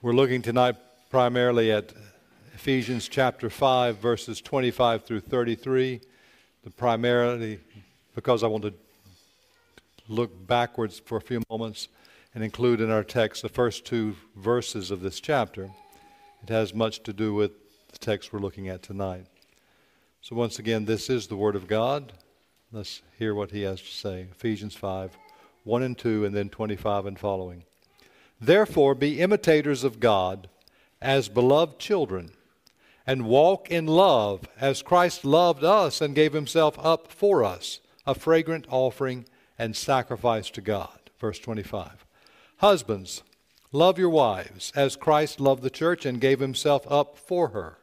We're looking tonight primarily at Ephesians chapter 5, verses 25 through 33. The primarily because I want to look backwards for a few moments and include in our text the first two verses of this chapter. It has much to do with the text we're looking at tonight. So, once again, this is the Word of God. Let's hear what he has to say. Ephesians 5, 1 and 2, and then 25 and following. Therefore, be imitators of God as beloved children, and walk in love as Christ loved us and gave himself up for us, a fragrant offering and sacrifice to God. Verse 25. Husbands, love your wives as Christ loved the church and gave himself up for her,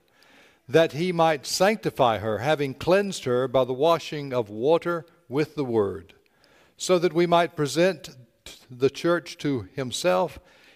that he might sanctify her, having cleansed her by the washing of water with the word, so that we might present the church to himself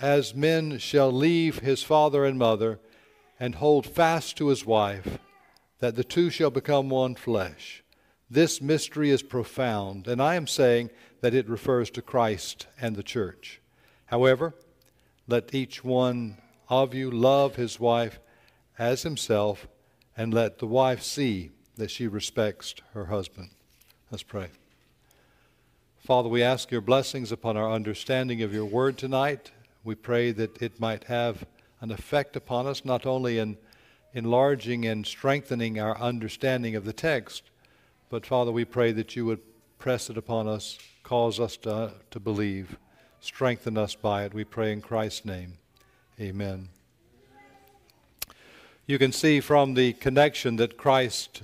as men shall leave his father and mother and hold fast to his wife, that the two shall become one flesh. This mystery is profound, and I am saying that it refers to Christ and the church. However, let each one of you love his wife as himself, and let the wife see that she respects her husband. Let's pray. Father, we ask your blessings upon our understanding of your word tonight. We pray that it might have an effect upon us, not only in enlarging and strengthening our understanding of the text, but Father, we pray that you would press it upon us, cause us to, to believe, strengthen us by it. We pray in Christ's name. Amen. You can see from the connection that Christ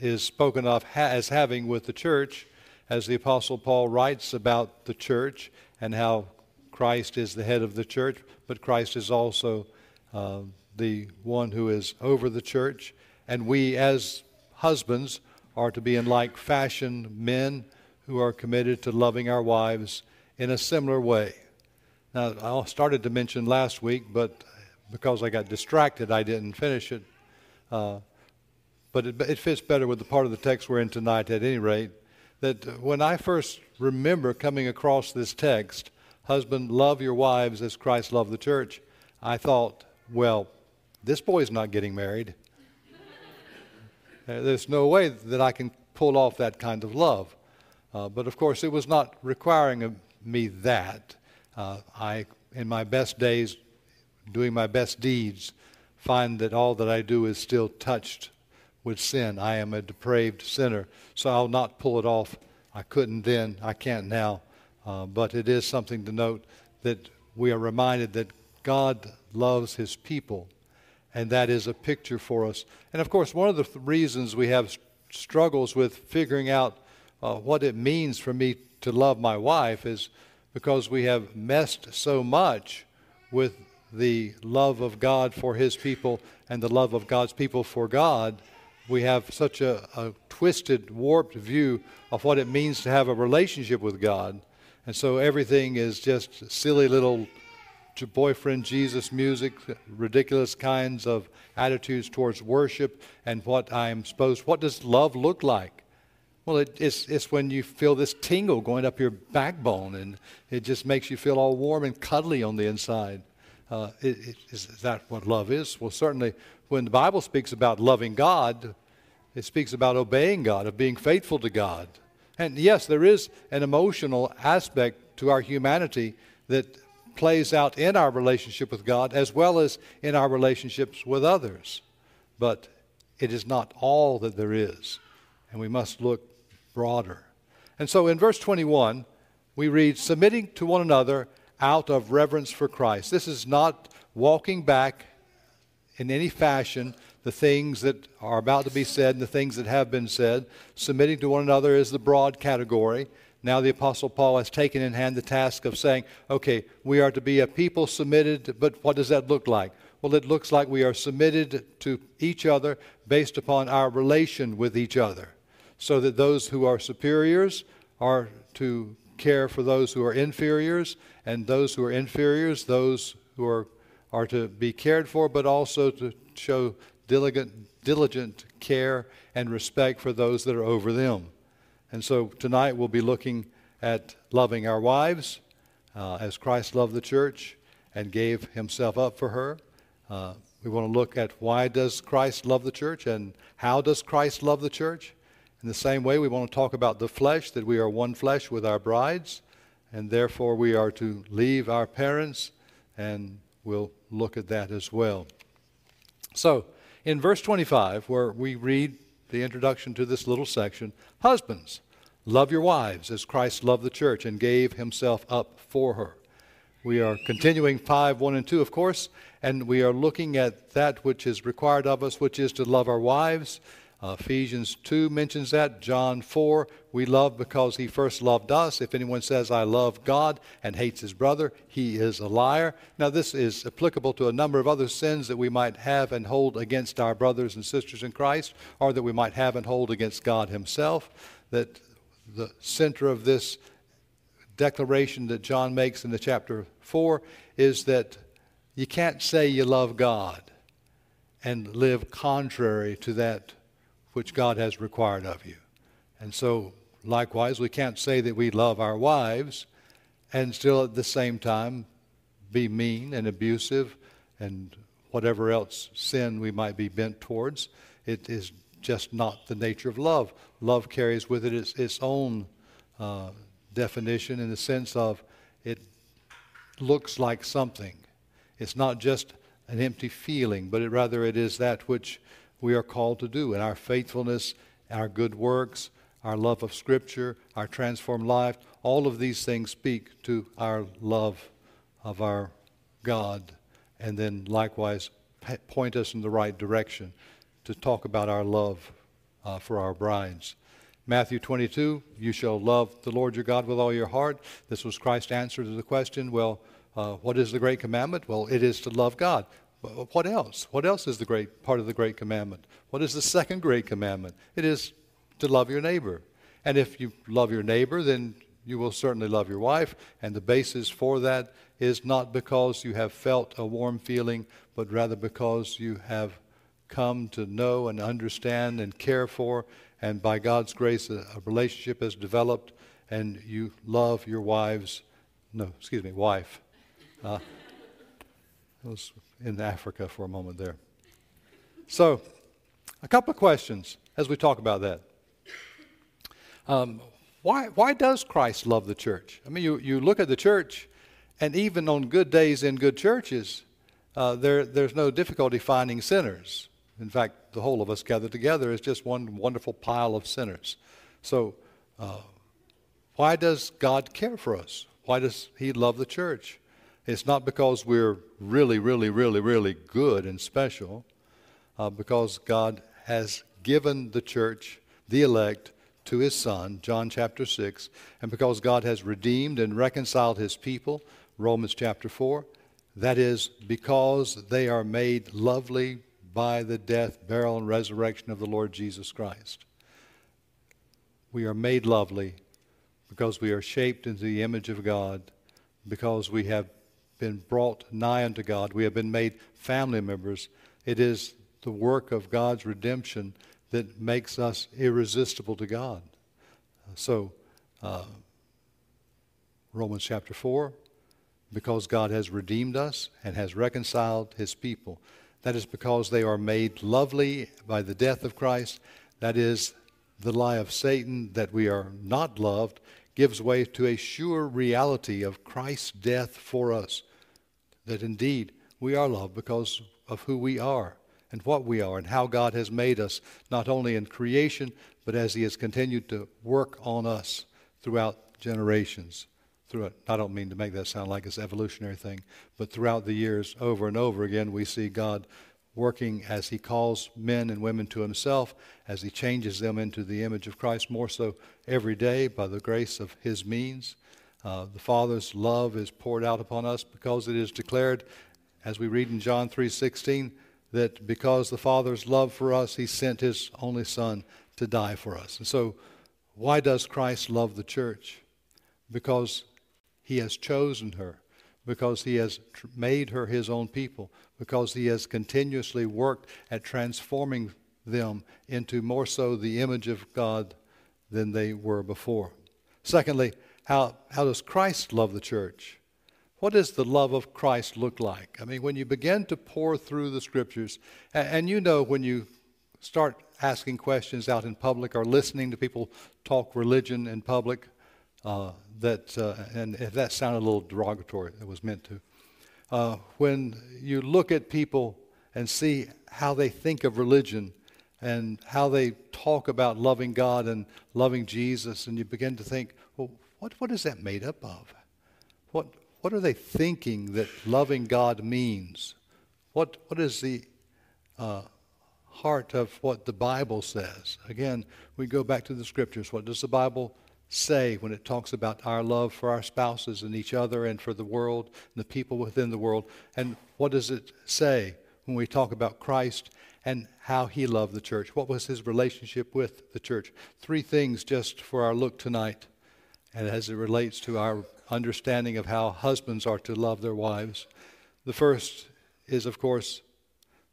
is spoken of as having with the church, as the Apostle Paul writes about the church and how Christ is the head of the church, but Christ is also uh, the one who is over the church. And we, as husbands, are to be in like fashion men who are committed to loving our wives in a similar way. Now, I started to mention last week, but because I got distracted, I didn't finish it. Uh, but it, it, fits better with the part of the text we're in tonight, at any rate. That when I first remember coming across this text, husband, love your wives as Christ loved the church, I thought, well, this boy's not getting married. There's no way that I can pull off that kind of love. Uh, but of course, it was not requiring of me that. Uh, I, in my best days, doing my best deeds, find that all that I do is still touched with sin. I am a depraved sinner, so I'll not pull it off. I couldn't then, I can't now. Uh, but it is something to note that we are reminded that God loves his people, and that is a picture for us. And of course, one of the th- reasons we have struggles with figuring out uh, what it means for me to love my wife is because we have messed so much with the love of God for his people and the love of God's people for God. We have such a, a twisted, warped view of what it means to have a relationship with God and so everything is just silly little boyfriend Jesus music, ridiculous kinds of attitudes towards worship and what I'm supposed. What does love look like? Well, it, it's, it's when you feel this tingle going up your backbone and it just makes you feel all warm and cuddly on the inside. Uh, it, it, is that what love is? Well, certainly when the Bible speaks about loving God, it speaks about obeying God, of being faithful to God. And yes, there is an emotional aspect to our humanity that plays out in our relationship with God as well as in our relationships with others. But it is not all that there is, and we must look broader. And so in verse 21, we read, submitting to one another out of reverence for Christ. This is not walking back in any fashion the things that are about to be said and the things that have been said. Submitting to one another is the broad category. Now, the Apostle Paul has taken in hand the task of saying, okay, we are to be a people submitted, but what does that look like? Well, it looks like we are submitted to each other based upon our relation with each other, so that those who are superiors are to care for those who are inferiors, and those who are inferiors, those who are, are to be cared for, but also to show diligent, diligent care and respect for those that are over them. And so tonight we'll be looking at loving our wives uh, as Christ loved the church and gave himself up for her. Uh, we want to look at why does Christ love the church and how does Christ love the church. In the same way, we want to talk about the flesh, that we are one flesh with our brides, and therefore we are to leave our parents, and we'll look at that as well. So, in verse 25, where we read the introduction to this little section, husbands, love your wives as Christ loved the church and gave himself up for her. We are continuing 5, 1, and 2, of course, and we are looking at that which is required of us, which is to love our wives. Uh, Ephesians 2 mentions that. John 4, we love because he first loved us. If anyone says, I love God and hates his brother, he is a liar. Now, this is applicable to a number of other sins that we might have and hold against our brothers and sisters in Christ, or that we might have and hold against God himself. That the center of this declaration that John makes in the chapter 4 is that you can't say you love God and live contrary to that which God has required of you. And so, likewise, we can't say that we love our wives and still at the same time be mean and abusive and whatever else sin we might be bent towards. It is just not the nature of love. Love carries with it its, its own uh, definition in the sense of it looks like something. It's not just an empty feeling, but it, rather it is that which we are called to do. And our faithfulness, our good works, our love of Scripture, our transformed life, all of these things speak to our love of our God, and then likewise point us in the right direction to talk about our love uh, for our brides. Matthew 22, you shall love the Lord your God with all your heart. This was Christ's answer to the question, well, uh, what is the great commandment? Well, it is to love God. What else? What else is the great part of the great commandment? What is the second great commandment? It is to love your neighbor. And if you love your neighbor, then you will certainly love your wife. And the basis for that is not because you have felt a warm feeling, but rather because you have come to know and understand and care for and by God's grace, a, a relationship has developed, and you love your wives. No, excuse me, wife. Uh, I was in Africa for a moment there. So, a couple of questions as we talk about that. Um, why, why does Christ love the church? I mean, you, you look at the church, and even on good days in good churches, uh, there, there's no difficulty finding sinners. In fact, the whole of us gathered together is just one wonderful pile of sinners. So, uh, why does God care for us? Why does He love the church? It's not because we're really, really, really, really good and special, uh, because God has given the church, the elect, to His Son, John chapter 6, and because God has redeemed and reconciled His people, Romans chapter 4. That is because they are made lovely by the death, burial, and resurrection of the Lord Jesus Christ. We are made lovely because we are shaped into the image of God, because we have been brought nigh unto God. We have been made family members. It is the work of God's redemption that makes us irresistible to God. So, uh, Romans chapter 4, because God has redeemed us and has reconciled his people. That is because they are made lovely by the death of Christ. That is, the lie of Satan that we are not loved gives way to a sure reality of Christ's death for us. That indeed we are loved because of who we are and what we are and how God has made us, not only in creation, but as He has continued to work on us throughout generations through it. I don't mean to make that sound like it's evolutionary thing, but throughout the years, over and over again, we see God working as He calls men and women to Himself, as He changes them into the image of Christ more so every day by the grace of His means. Uh, the Father's love is poured out upon us because it is declared as we read in John 3:16, that because the Father's love for us, he sent his only son to die for us. And so why does Christ love the church? Because he has chosen her, because he has tr- made her his own people, because he has continuously worked at transforming them into more so the image of God than they were before. Secondly, how, how does Christ love the church? What does the love of Christ look like? I mean, when you begin to pore through the scriptures, and, and you know when you start asking questions out in public or listening to people talk religion in public, uh, that, uh, and if that sounded a little derogatory, it was meant to. Uh, when you look at people and see how they think of religion and how they talk about loving God and loving Jesus, and you begin to think, well, what, what is that made up of? What, what are they thinking that loving God means? What, what is the uh, heart of what the Bible says? Again, we go back to the scriptures. What does the Bible say when it talks about our love for our spouses and each other and for the world and the people within the world? And what does it say when we talk about Christ and how he loved the church? What was his relationship with the church? Three things just for our look tonight and as it relates to our understanding of how husbands are to love their wives. The first is, of course,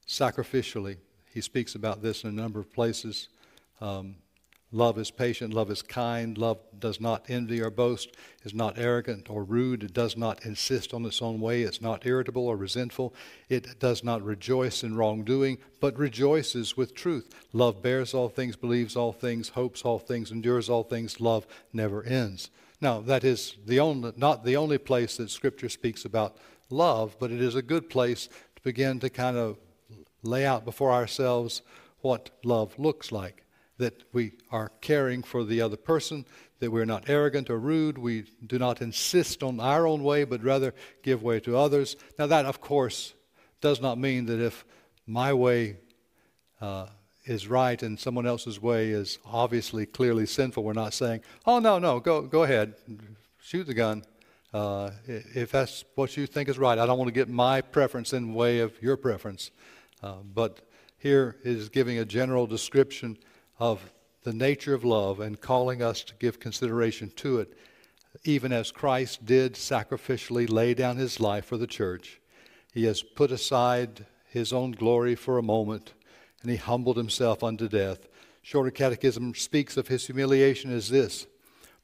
sacrificially. He speaks about this in a number of places. Um, love is patient, love is kind, love does not envy or boast, is not arrogant or rude, it does not insist on its own way, it's not irritable or resentful, it does not rejoice in wrongdoing, but rejoices with truth. Love bears all things, believes all things, hopes all things, endures all things, love never ends. Now, that is the only, not the only place that Scripture speaks about love, but it is a good place to begin to kind of lay out before ourselves what love looks like. That we are caring for the other person, that we're not arrogant or rude, we do not insist on our own way, but rather give way to others. Now, that, of course, does not mean that if my way uh, is right and someone else's way is obviously clearly sinful, we're not saying, oh, no, no, go, go ahead, shoot the gun. Uh, if that's what you think is right, I don't want to get my preference in the way of your preference. Uh, but here is giving a general description of the nature of love and calling us to give consideration to it, even as Christ did sacrificially lay down his life for the church. He has put aside his own glory for a moment and he humbled himself unto death. Shorter Catechism speaks of his humiliation as this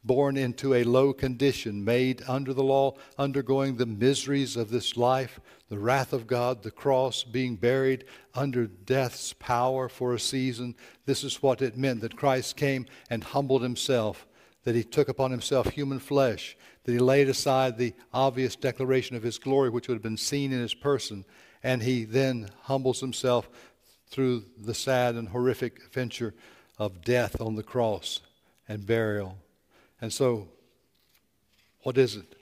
born into a low condition, made under the law, undergoing the miseries of this life, the wrath of God, the cross, being buried under death's power for a season. This is what it meant that Christ came and humbled himself, that he took upon himself human flesh, that he laid aside the obvious declaration of his glory, which would have been seen in his person, and he then humbles himself through the sad and horrific adventure of death on the cross and burial. And so, what is it?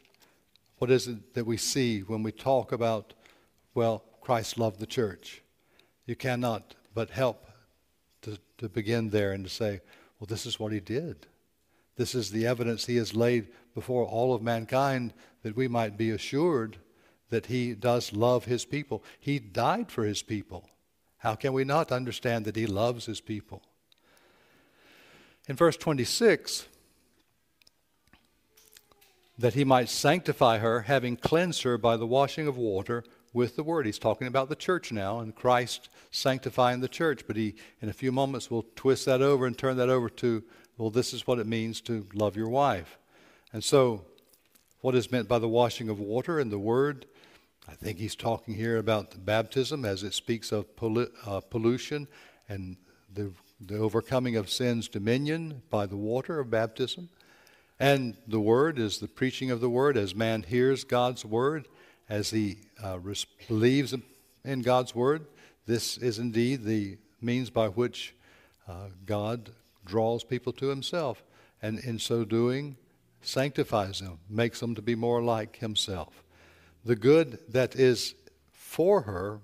What is it that we see when we talk about, well, Christ loved the church? You cannot but help to, to begin there and to say, well, this is what he did. This is the evidence he has laid before all of mankind that we might be assured that he does love his people. He died for his people. How can we not understand that he loves his people? In verse 26, that he might sanctify her, having cleansed her by the washing of water with the word. He's talking about the church now and Christ sanctifying the church, but he, in a few moments, will twist that over and turn that over to, well, this is what it means to love your wife. And so, what is meant by the washing of water and the word? I think he's talking here about baptism as it speaks of pollu- uh, pollution and the, the overcoming of sin's dominion by the water of baptism. And the word is the preaching of the word as man hears God's word, as he uh, res- believes in God's word. This is indeed the means by which uh, God draws people to himself, and in so doing, sanctifies them, makes them to be more like himself the good that is for her,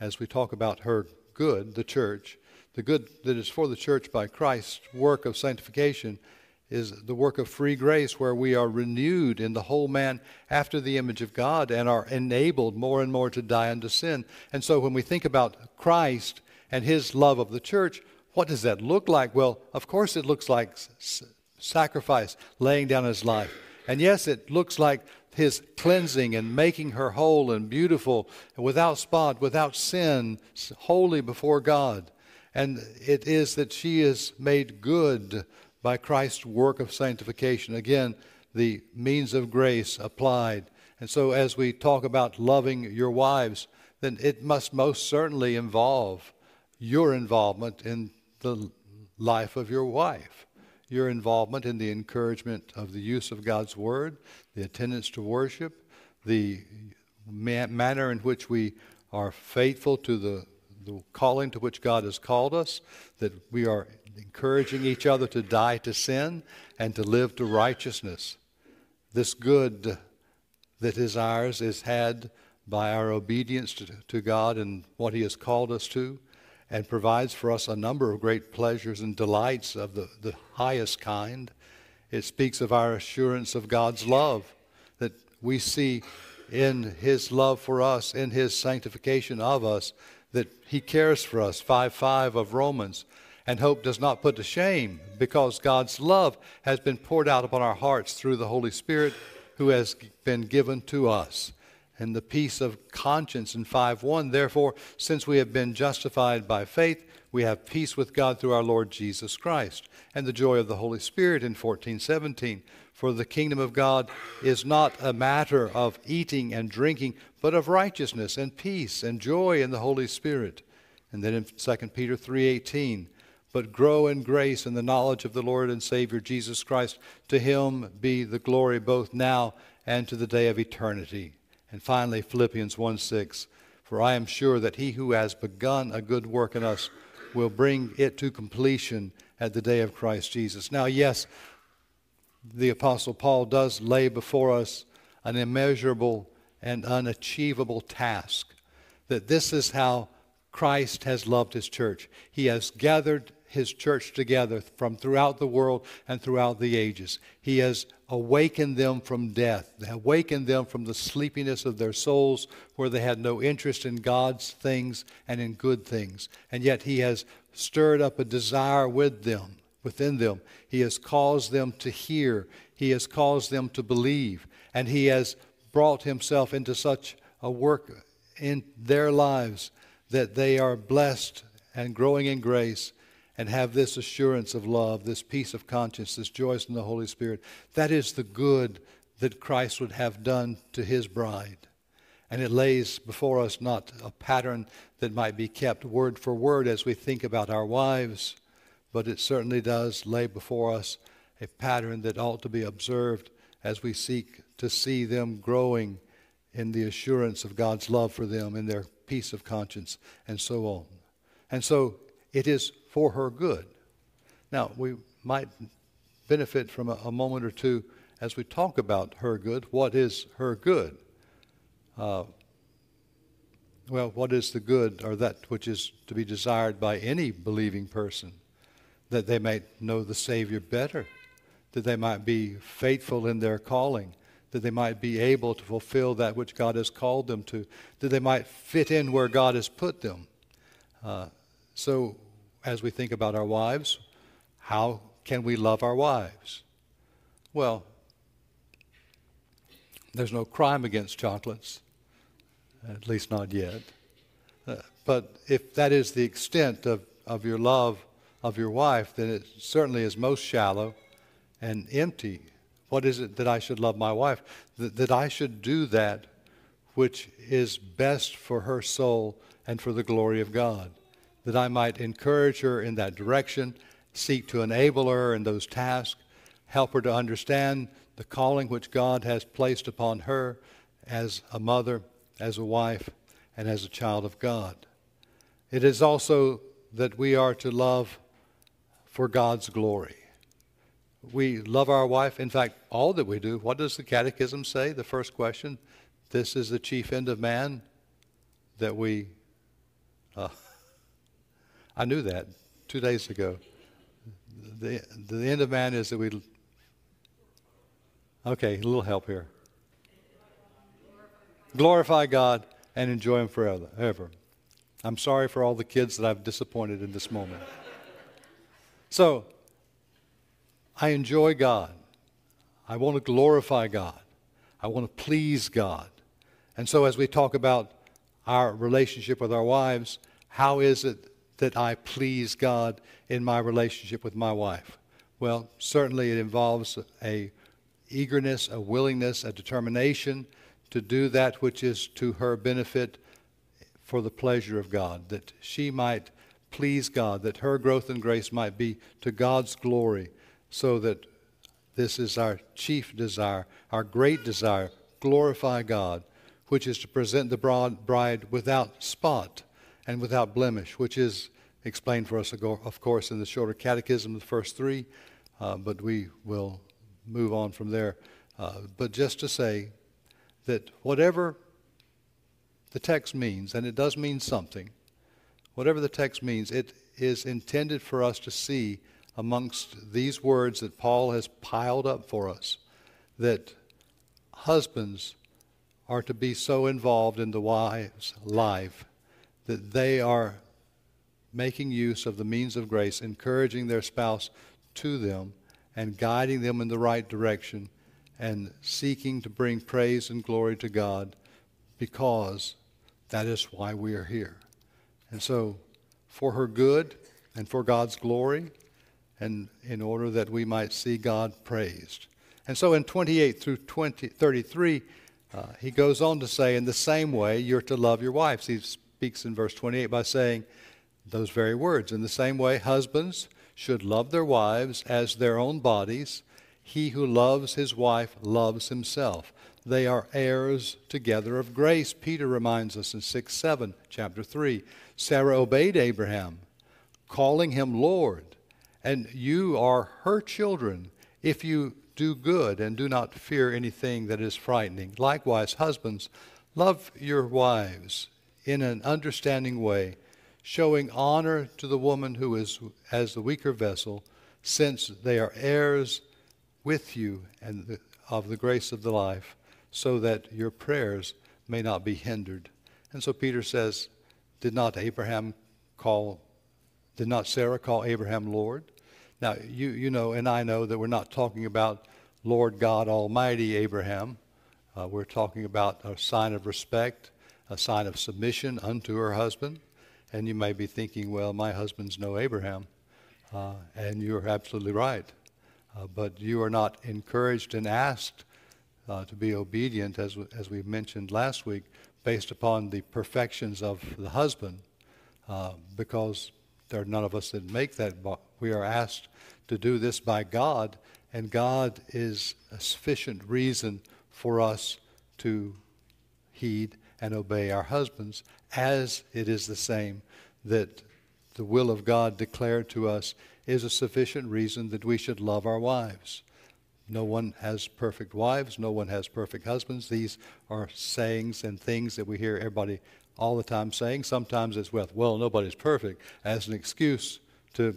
as we talk about her good, the church, the good that is for the church by Christ's work of sanctification is the work of free grace where we are renewed in the whole man after the image of God and are enabled more and more to die unto sin. And so when we think about Christ and his love of the church, what does that look like? Well, of course, it looks like sacrifice, laying down his life. And yes, it looks like his cleansing and making her whole and beautiful, and without spot, without sin, holy before God. And it is that she is made good by Christ's work of sanctification. Again, the means of grace applied. And so, as we talk about loving your wives, then it must most certainly involve your involvement in the life of your wife, your involvement in the encouragement of the use of God's Word, the attendance to worship, the manner in which we are faithful to the, the calling to which God has called us, that we are encouraging each other to die to sin and to live to righteousness. This good that is ours is had by our obedience to, to God and what He has called us to, and provides for us a number of great pleasures and delights of the, the highest kind. It speaks of our assurance of God's love that we see in His love for us, in His sanctification of us, that He cares for us. 5 5 of Romans and hope does not put to shame because God's love has been poured out upon our hearts through the Holy Spirit who has been given to us. And the peace of conscience in 5:1 therefore since we have been justified by faith we have peace with God through our Lord Jesus Christ. And the joy of the Holy Spirit in 14:17 for the kingdom of God is not a matter of eating and drinking but of righteousness and peace and joy in the Holy Spirit. And then in 2 Peter 3:18 but grow in grace and the knowledge of the Lord and Savior Jesus Christ. To him be the glory both now and to the day of eternity. And finally, Philippians 1 6. For I am sure that he who has begun a good work in us will bring it to completion at the day of Christ Jesus. Now, yes, the Apostle Paul does lay before us an immeasurable and unachievable task. That this is how Christ has loved his church. He has gathered his church together from throughout the world and throughout the ages. He has awakened them from death, awakened them from the sleepiness of their souls where they had no interest in God's things and in good things. And yet he has stirred up a desire with them, within them. He has caused them to hear, he has caused them to believe, and he has brought himself into such a work in their lives that they are blessed and growing in grace and have this assurance of love, this peace of conscience, this joy in the Holy Spirit. That is the good that Christ would have done to his bride. And it lays before us not a pattern that might be kept word for word as we think about our wives, but it certainly does lay before us a pattern that ought to be observed as we seek to see them growing in the assurance of God's love for them, in their peace of conscience, and so on. And so it is for her good. Now, we might benefit from a, a moment or two as we talk about her good. What is her good? Uh, well, what is the good or that which is to be desired by any believing person? That they might know the Savior better, that they might be faithful in their calling, that they might be able to fulfill that which God has called them to, that they might fit in where God has put them. Uh, so as we think about our wives, how can we love our wives? Well, there's no crime against chocolates, at least not yet. Uh, but if that is the extent of, of your love of your wife, then it certainly is most shallow and empty. What is it that I should love my wife? That, that I should do that which is best for her soul and for the glory of God that I might encourage her in that direction, seek to enable her in those tasks, help her to understand the calling which God has placed upon her as a mother, as a wife, and as a child of God. It is also that we are to love for God's glory. We love our wife. In fact, all that we do. What does the Catechism say? The first question this is the chief end of man that we. Uh, I knew that two days ago. The, the end of man is that we Okay, a little help here. Glorify God and enjoy Him forever. Ever. I'm sorry for all the kids that I've disappointed in this moment. So, I enjoy God. I want to glorify God. I want to please God. And so, as we talk about our relationship with our wives, how is it that I please God in my relationship with my wife? Well, certainly it involves a eagerness, a willingness, a determination to do that which is to her benefit for the pleasure of God, that she might please God, that her growth and grace might be to God's glory, so that this is our chief desire, our great desire, glorify God, which is to present the bride without spot and without blemish, which is explained for us, of course, in the shorter catechism, the first three, uh, but we will move on from there. Uh, but just to say that whatever the text means, and it does mean something, whatever the text means, it is intended for us to see amongst these words that Paul has piled up for us that husbands are to be so involved in the wife's life that they are making use of the means of grace, encouraging their spouse to them and guiding them in the right direction and seeking to bring praise and glory to God because that is why we are here. And so, for her good and for God's glory, and in order that we might see God praised. And so, in 28 through 20, 33, uh, he goes on to say, in the same way, you're to love your wives. He speaks in verse 28 by saying those very words. In the same way, husbands should love their wives as their own bodies. He who loves his wife loves himself. They are heirs together of grace. Peter reminds us in 6 7, chapter 3. Sarah obeyed Abraham, calling him Lord, and you are her children if you do good and do not fear anything that is frightening. Likewise, husbands, love your wives in an understanding way showing honor to the woman who is as the weaker vessel, since they are heirs with you and the, of the grace of the life, so that your prayers may not be hindered. And so Peter says, Did not Abraham call, did not Sarah call Abraham Lord? Now, you, you know, and I know that we're not talking about Lord God Almighty Abraham. Uh, we're talking about a sign of respect, a sign of submission unto her husband. And you may be thinking, well, my husband's no Abraham. Uh, and you're absolutely right. Uh, but you are not encouraged and asked uh, to be obedient, as, as we mentioned last week, based upon the perfections of the husband, uh, because there are none of us that make that. We are asked to do this by God, and God is a sufficient reason for us to heed and obey our husbands, as it is the same that the will of God declared to us is a sufficient reason that we should love our wives. No one has perfect wives, no one has perfect husbands. These are sayings and things that we hear everybody all the time saying. Sometimes it's with, well, nobody's perfect, as an excuse to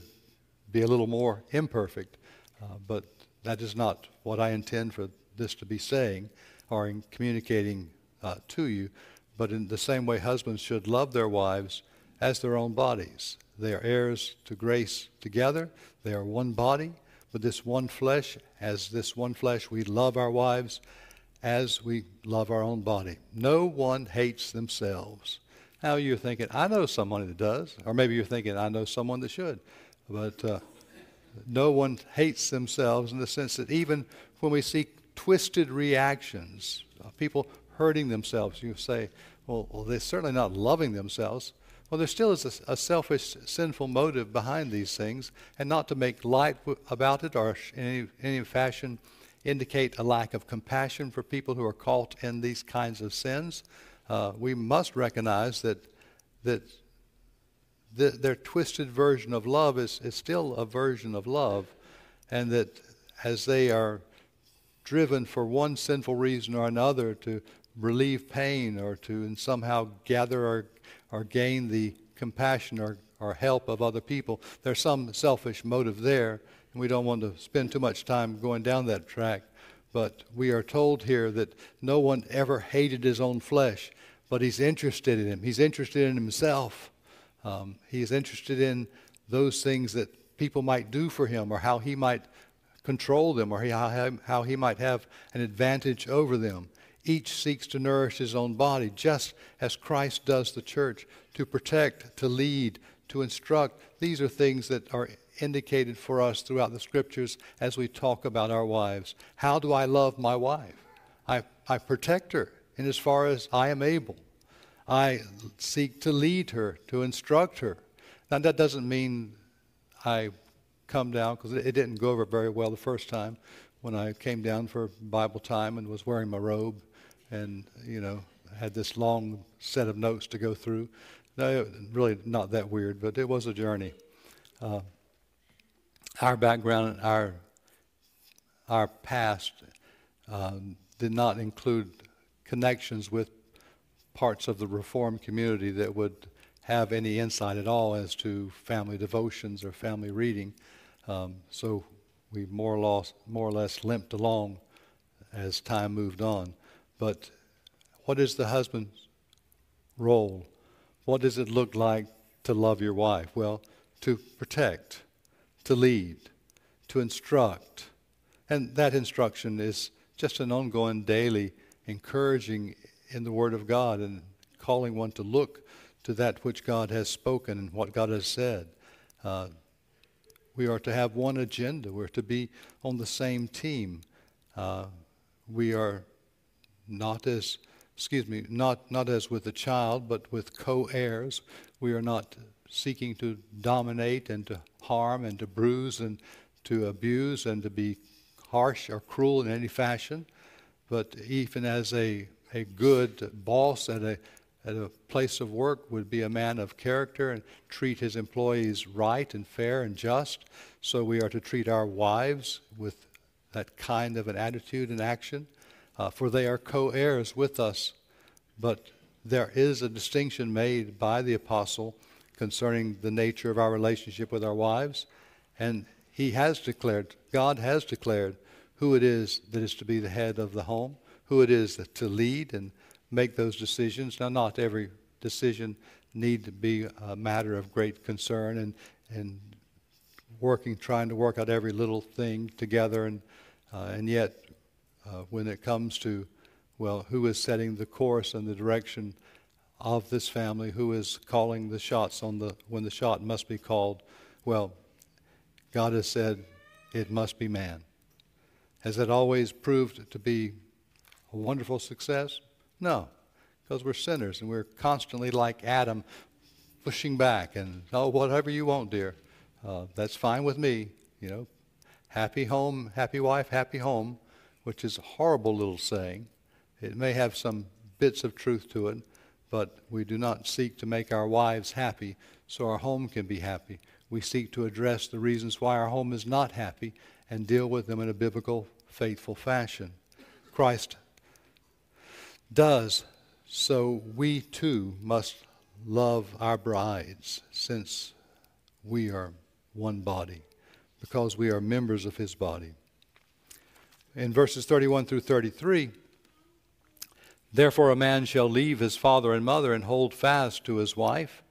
be a little more imperfect. Uh, but that is not what I intend for this to be saying or in communicating uh, to you. But in the same way, husbands should love their wives as their own bodies. They are heirs to grace together. They are one body, but this one flesh, as this one flesh, we love our wives as we love our own body. No one hates themselves. Now you're thinking, I know someone that does, or maybe you're thinking, I know someone that should. But uh, no one hates themselves in the sense that even when we see twisted reactions, people hurting themselves. You say, well, well, they're certainly not loving themselves. Well, there still is a, a, selfish, sinful motive behind these things, and not to make light w- about it or in any, any fashion indicate a lack of compassion for people who are caught in these kinds of sins. Uh, we must recognize that that the, their twisted version of love is, is still a version of love, and that as they are driven for one sinful reason or another to relieve pain or to somehow gather or, or gain the compassion or, or help of other people. There's some selfish motive there, and we don't want to spend too much time going down that track. But we are told here that no one ever hated his own flesh, but he's interested in him. He's interested in himself. Um, he's interested in those things that people might do for him or how he might control them or how, how he might have an advantage over them. Each seeks to nourish his own body, just as Christ does the church, to protect, to lead, to instruct. These are things that are indicated for us throughout the scriptures as we talk about our wives. How do I love my wife? I, I protect her in as far as I am able. I seek to lead her, to instruct her. Now, that doesn't mean I come down, because it didn't go over very well the first time when I came down for Bible time and was wearing my robe and, you know, had this long set of notes to go through. No, really not that weird, but it was a journey. Uh, our background, our our past, um, did not include connections with parts of the reform community that would have any insight at all as to family devotions or family reading. Um, so we more or, less, more or less limped along as time moved on. But what is the husband's role? What does it look like to love your wife? Well, to protect, to lead, to instruct. And that instruction is just an ongoing daily encouraging in the Word of God and calling one to look to that which God has spoken and what God has said. Uh, we are to have one agenda. We're to be on the same team. Uh, we are not as, excuse me, not, not as with a child, but with co-heirs. We are not seeking to dominate and to harm and to bruise and to abuse and to be harsh or cruel in any fashion. But even as a a good boss at a at a place of work would be a man of character and treat his employees right and fair and just. So we are to treat our wives with that kind of an attitude and action, uh, for they are co heirs with us. But there is a distinction made by the apostle concerning the nature of our relationship with our wives. And he has declared, God has declared, who it is that is to be the head of the home who it is to lead and make those decisions. Now, not every decision need to be a matter of great concern and, and working, trying to work out every little thing together. And, uh, and yet, uh, when it comes to, well, who is setting the course and the direction of this family, who is calling the shots on the, when the shot must be called, well, God has said it must be man. Has it always proved to be a wonderful success? No, because we're sinners and we're constantly like Adam, pushing back and, oh, whatever you want, dear. Uh, that's fine with me. You know, happy home, happy wife, happy home, which is a horrible little saying. It may have some bits of truth to it, but we do not seek to make our wives happy so our home can be happy. We seek to address the reasons why our home is not happy and deal with them in a biblical, faithful fashion. Christ does, so we too must love our brides since we are one body, because we are members of his body. In verses 31 through 33, therefore a man shall leave his father and mother and hold fast to his wife,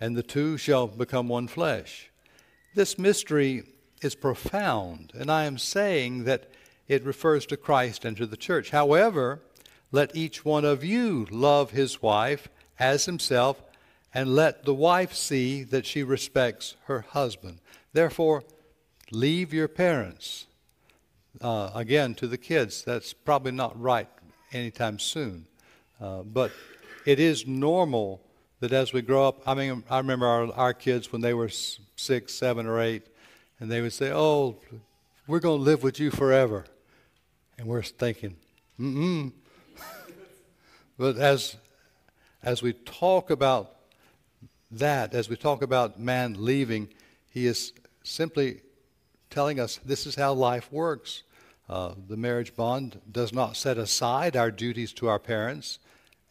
and the two shall become one flesh. This mystery is profound, and I am saying that it refers to Christ and to the church. However, let each one of you love his wife as himself, and let the wife see that she respects her husband. Therefore, leave your parents. Uh, again, to the kids, that's probably not right anytime soon. Uh, but it is normal that as we grow up, I mean, I remember our, our kids when they were six, seven, or eight, and they would say, Oh, we're going to live with you forever. And we're thinking, mm mm, but as, as we talk about that, as we talk about man leaving, he is simply telling us this is how life works. Uh, the marriage bond does not set aside our duties to our parents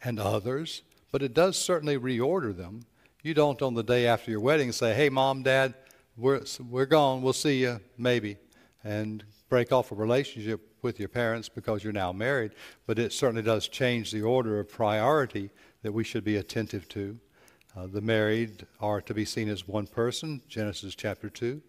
and others, but it does certainly reorder them. You don't, on the day after your wedding, say, hey, mom, dad, we're, we're gone, we'll see you, maybe, and break off a relationship with your parents because you're now married, but it certainly does change the order of priority that we should be attentive to. Uh, the married are to be seen as one person, Genesis chapter 2.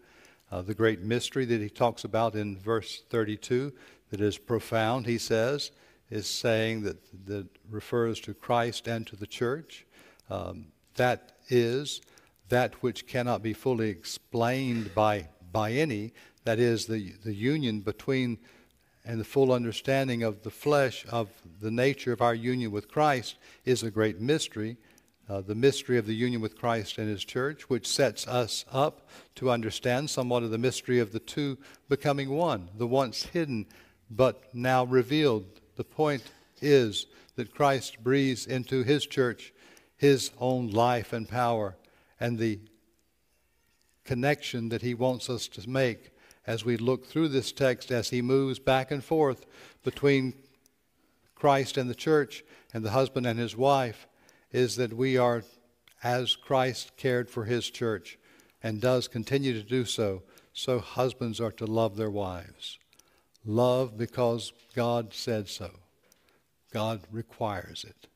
Uh, the great mystery that he talks about in verse 32 that is profound, he says, is saying that that refers to Christ and to the church. Um, that is that which cannot be fully explained by by any. That is the the union between and the full understanding of the flesh of the nature of our union with Christ is a great mystery. Uh, the mystery of the union with Christ and His church, which sets us up to understand somewhat of the mystery of the two becoming one, the once hidden but now revealed. The point is that Christ breathes into his church his own life and power and the connection that he wants us to make as we look through this text as he moves back and forth between Christ and the church and the husband and his wife is that we are as Christ cared for his church and does continue to do so so husbands are to love their wives love because God said so. God requires it.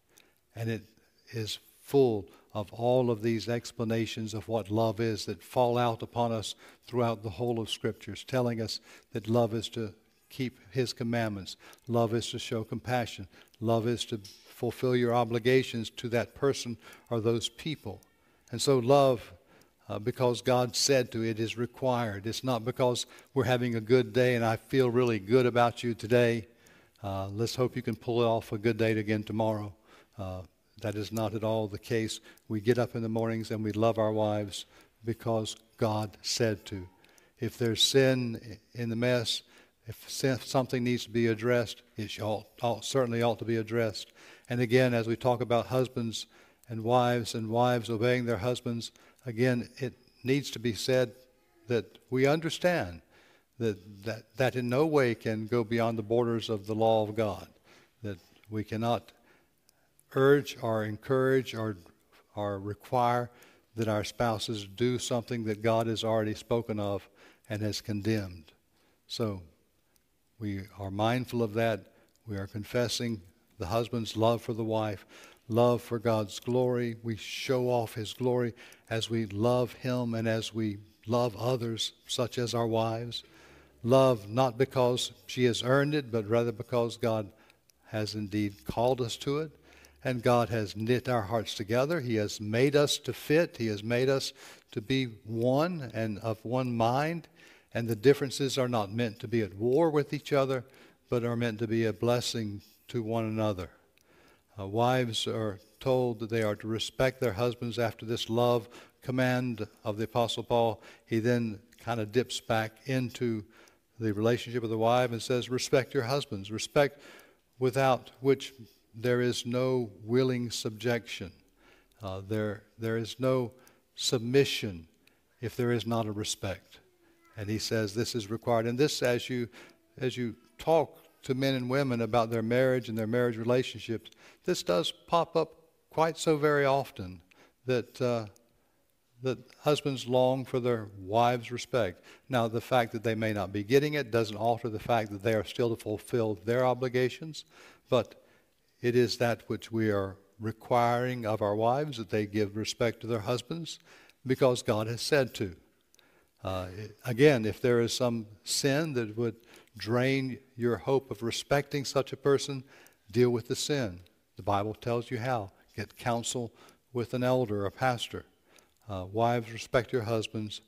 And it is full of all of these explanations of what love is that fall out upon us throughout the whole of Scriptures, telling us that love is to keep His commandments, love is to show compassion, love is to fulfill your obligations to that person or those people. And so, love uh, because God said to it is required. It's not because we're having a good day and I feel really good about you today. Uh, let's hope you can pull off a good day again tomorrow. Uh, that is not at all the case. We get up in the mornings and we love our wives because God said to. If there's sin in the mess, if something needs to be addressed, it ought, ought, certainly ought to be addressed. And again, as we talk about husbands and wives and wives obeying their husbands, again, it needs to be said that we understand that, that that in no way can go beyond the borders of the law of God, that we cannot urge or encourage or, or require that our spouses do something that God has already spoken of and has condemned. So we are mindful of that. We are confessing the husband's love for the wife, love for God's glory. We show off His glory as we love Him and as we love others, such as our wives. Love not because she has earned it, but rather because God has indeed called us to it. And God has knit our hearts together. He has made us to fit. He has made us to be one and of one mind. And the differences are not meant to be at war with each other, but are meant to be a blessing to one another. Uh, wives are told that they are to respect their husbands after this love command of the Apostle Paul. He then kind of dips back into the relationship of the wife and says, Respect your husbands. Respect without which there is no willing subjection. Uh, there, there is no submission if there is not a respect. And he says this is required. And this, as you, as you talk to men and women about their marriage and their marriage relationships, this does pop up quite so very often that, uh, that husbands long for their wives' respect. Now, the fact that they may not be getting it doesn't alter the fact that they are still to fulfill their obligations, but it is that which we are requiring of our wives that they give respect to their husbands because God has said to. Uh, again, if there is some sin that would drain your hope of respecting such a person, deal with the sin. The Bible tells you how. Get counsel with an elder, a pastor. Uh, wives, respect your husbands.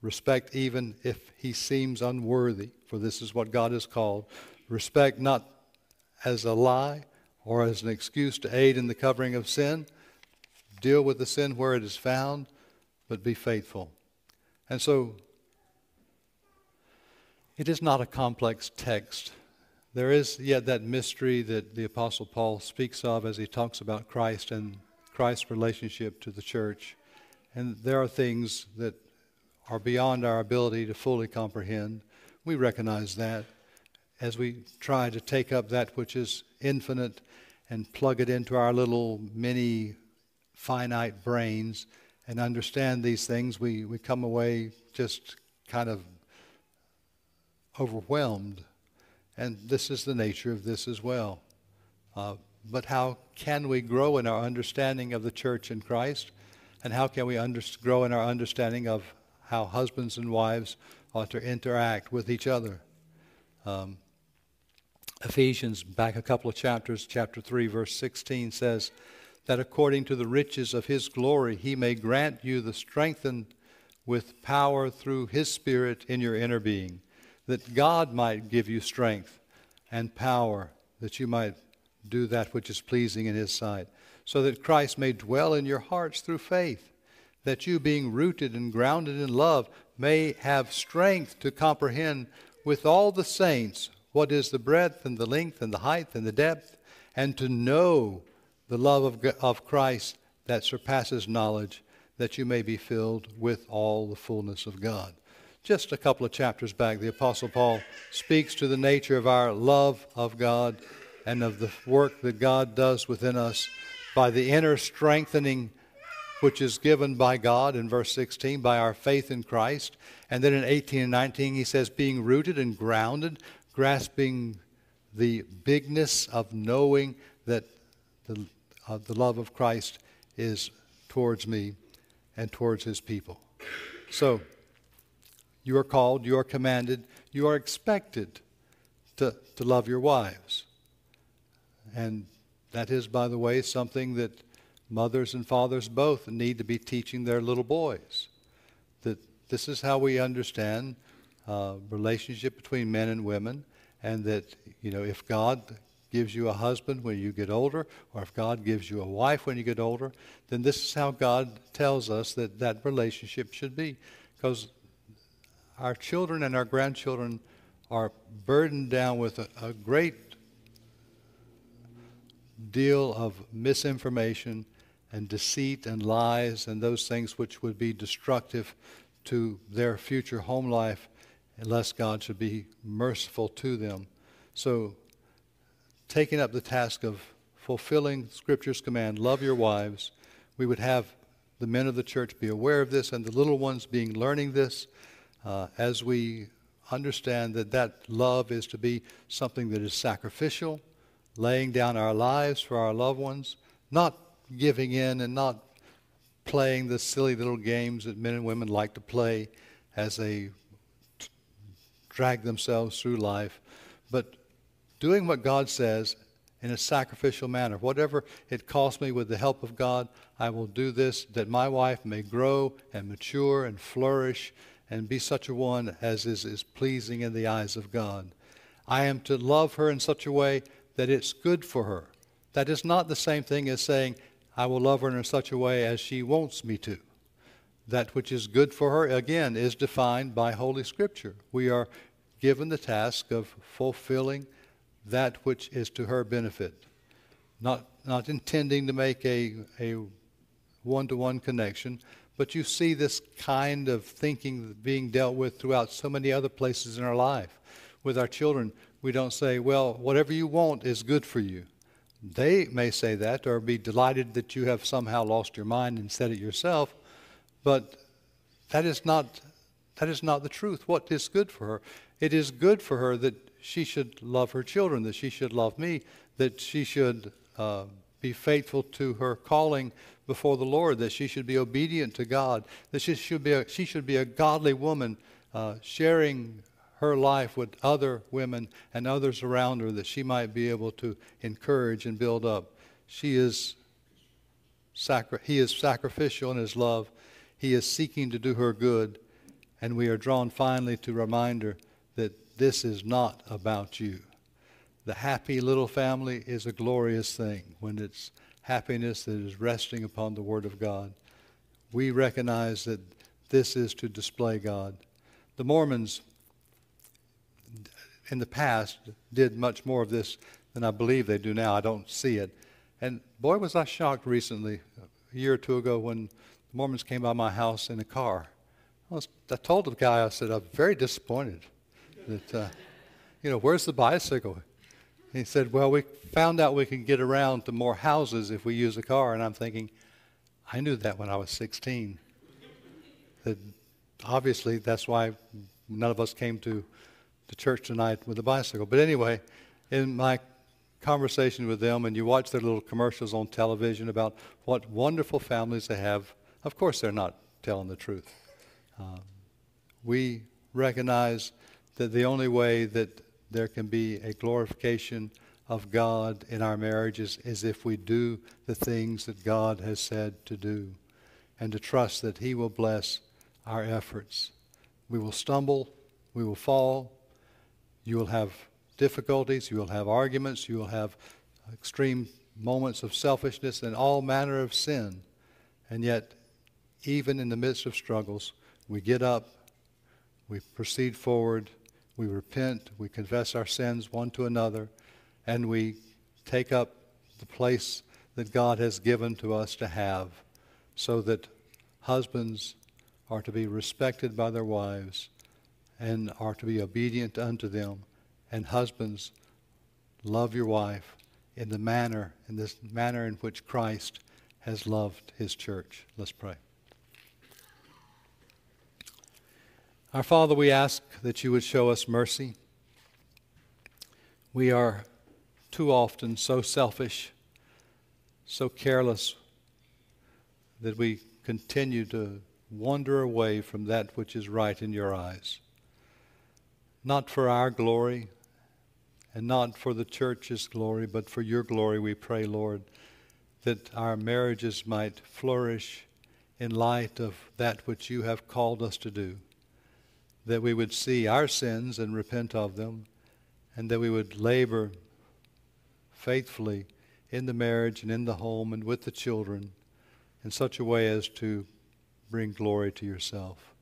Respect even if he seems unworthy, for this is what God has called. Respect not as a lie or as an excuse to aid in the covering of sin. Deal with the sin where it is found, but be faithful. And so it is not a complex text. There is yet that mystery that the Apostle Paul speaks of as he talks about Christ and Christ's relationship to the church. And there are things that are beyond our ability to fully comprehend. We recognize that as we try to take up that which is infinite and plug it into our little mini finite brains and understand these things, we, we come away just kind of overwhelmed. And this is the nature of this as well. Uh, but how can we grow in our understanding of the church in Christ? And how can we under- grow in our understanding of how husbands and wives ought to interact with each other? Um, Ephesians, back a couple of chapters, chapter 3, verse 16 says, That according to the riches of his glory, he may grant you the strengthened with power through his Spirit in your inner being, that God might give you strength and power, that you might do that which is pleasing in his sight, so that Christ may dwell in your hearts through faith, that you, being rooted and grounded in love, may have strength to comprehend with all the saints what is the breadth and the length and the height and the depth, and to know the love of, of Christ that surpasses knowledge, that you may be filled with all the fullness of God. Just a couple of chapters back, the Apostle Paul speaks to the nature of our love of God and of the work that God does within us by the inner strengthening which is given by God in verse 16 by our faith in Christ. And then in 18 and 19, he says, being rooted and grounded, grasping the bigness of knowing that the, uh, the love of Christ is towards me and towards his people. So, you are called, you are commanded, you are expected to, to love your wives. And that is, by the way, something that mothers and fathers both need to be teaching their little boys. That this is how we understand uh, relationship between men and women, and that you know if God gives you a husband when you get older, or if God gives you a wife when you get older, then this is how God tells us that that relationship should be, because our children and our grandchildren are burdened down with a, a great deal of misinformation and deceit and lies and those things which would be destructive to their future home life unless God should be merciful to them. So, taking up the task of fulfilling Scripture's command, love your wives, we would have the men of the church be aware of this and the little ones being learning this uh, as we understand that that love is to be something that is sacrificial laying down our lives for our loved ones, not giving in and not playing the silly little games that men and women like to play as they t- drag themselves through life, but doing what God says in a sacrificial manner. Whatever it costs me with the help of God, I will do this that my wife may grow and mature and flourish and be such a one as is, is pleasing in the eyes of God. I am to love her in such a way that it's good for her. That is not the same thing as saying, I will love her in such a way as she wants me to. That which is good for her, again, is defined by Holy Scripture. We are given the task of fulfilling that which is to her benefit, not, not intending to make a, a one-to-one connection, but you see this kind of thinking being dealt with throughout so many other places in our life. With our children, we don't say, well, whatever you want is good for you. They may say that or be delighted that you have somehow lost your mind and said it yourself, but that is not that is not the truth. What is good for her? It is good for her that she should love her children, that she should love me, that she should uh, be faithful to her calling before the Lord, that she should be obedient to God, that she should be a, she should be a godly woman, uh, sharing her life with other women and others around her that she might be able to encourage and build up. She is sacri- he is sacrificial in his love. He is seeking to do her good. And we are drawn finally to remind her that this is not about you. The happy little family is a glorious thing when it's happiness that is resting upon the Word of God. We recognize that this is to display God. The Mormons in the past did much more of this than I believe they do now. I don't see it. And boy, was I shocked recently, a year or two ago, when the Mormons came by my house in a car. I, was, I told the guy, I said, I'm very disappointed that, uh, you know, where's the bicycle? He said, well, we found out we can get around to more houses if we use a car. And I'm thinking, I knew that when I was 16. That obviously that's why none of us came to to church tonight with a bicycle. But anyway, in my conversation with them, and you watch their little commercials on television about what wonderful families they have, of course they're not telling the truth. Um, we recognize that the only way that there can be a glorification of God in our marriages as if we do the things that God has said to do and to trust that He will bless our efforts. We will stumble, we will fall, you will have difficulties, you will have arguments, you will have extreme moments of selfishness and all manner of sin. And yet, even in the midst of struggles, we get up, we proceed forward, we repent, we confess our sins one to another, and we take up the place that God has given to us to have so that husbands are to be respected by their wives and are to be obedient unto them, and husbands love your wife in the manner in this manner in which Christ has loved his church. Let's pray. Our Father, we ask that you would show us mercy. We are too often so selfish, so careless, that we continue to wander away from that which is right in your eyes. Not for our glory and not for the church's glory, but for your glory, we pray, Lord, that our marriages might flourish in light of that which you have called us to do that we would see our sins and repent of them, and that we would labor faithfully in the marriage and in the home and with the children in such a way as to bring glory to yourself.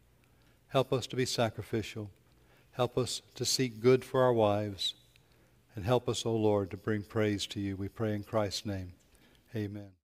Help us to be sacrificial. Help us to seek good for our wives. And help us, O oh Lord, to bring praise to you. We pray in Christ's name. Amen.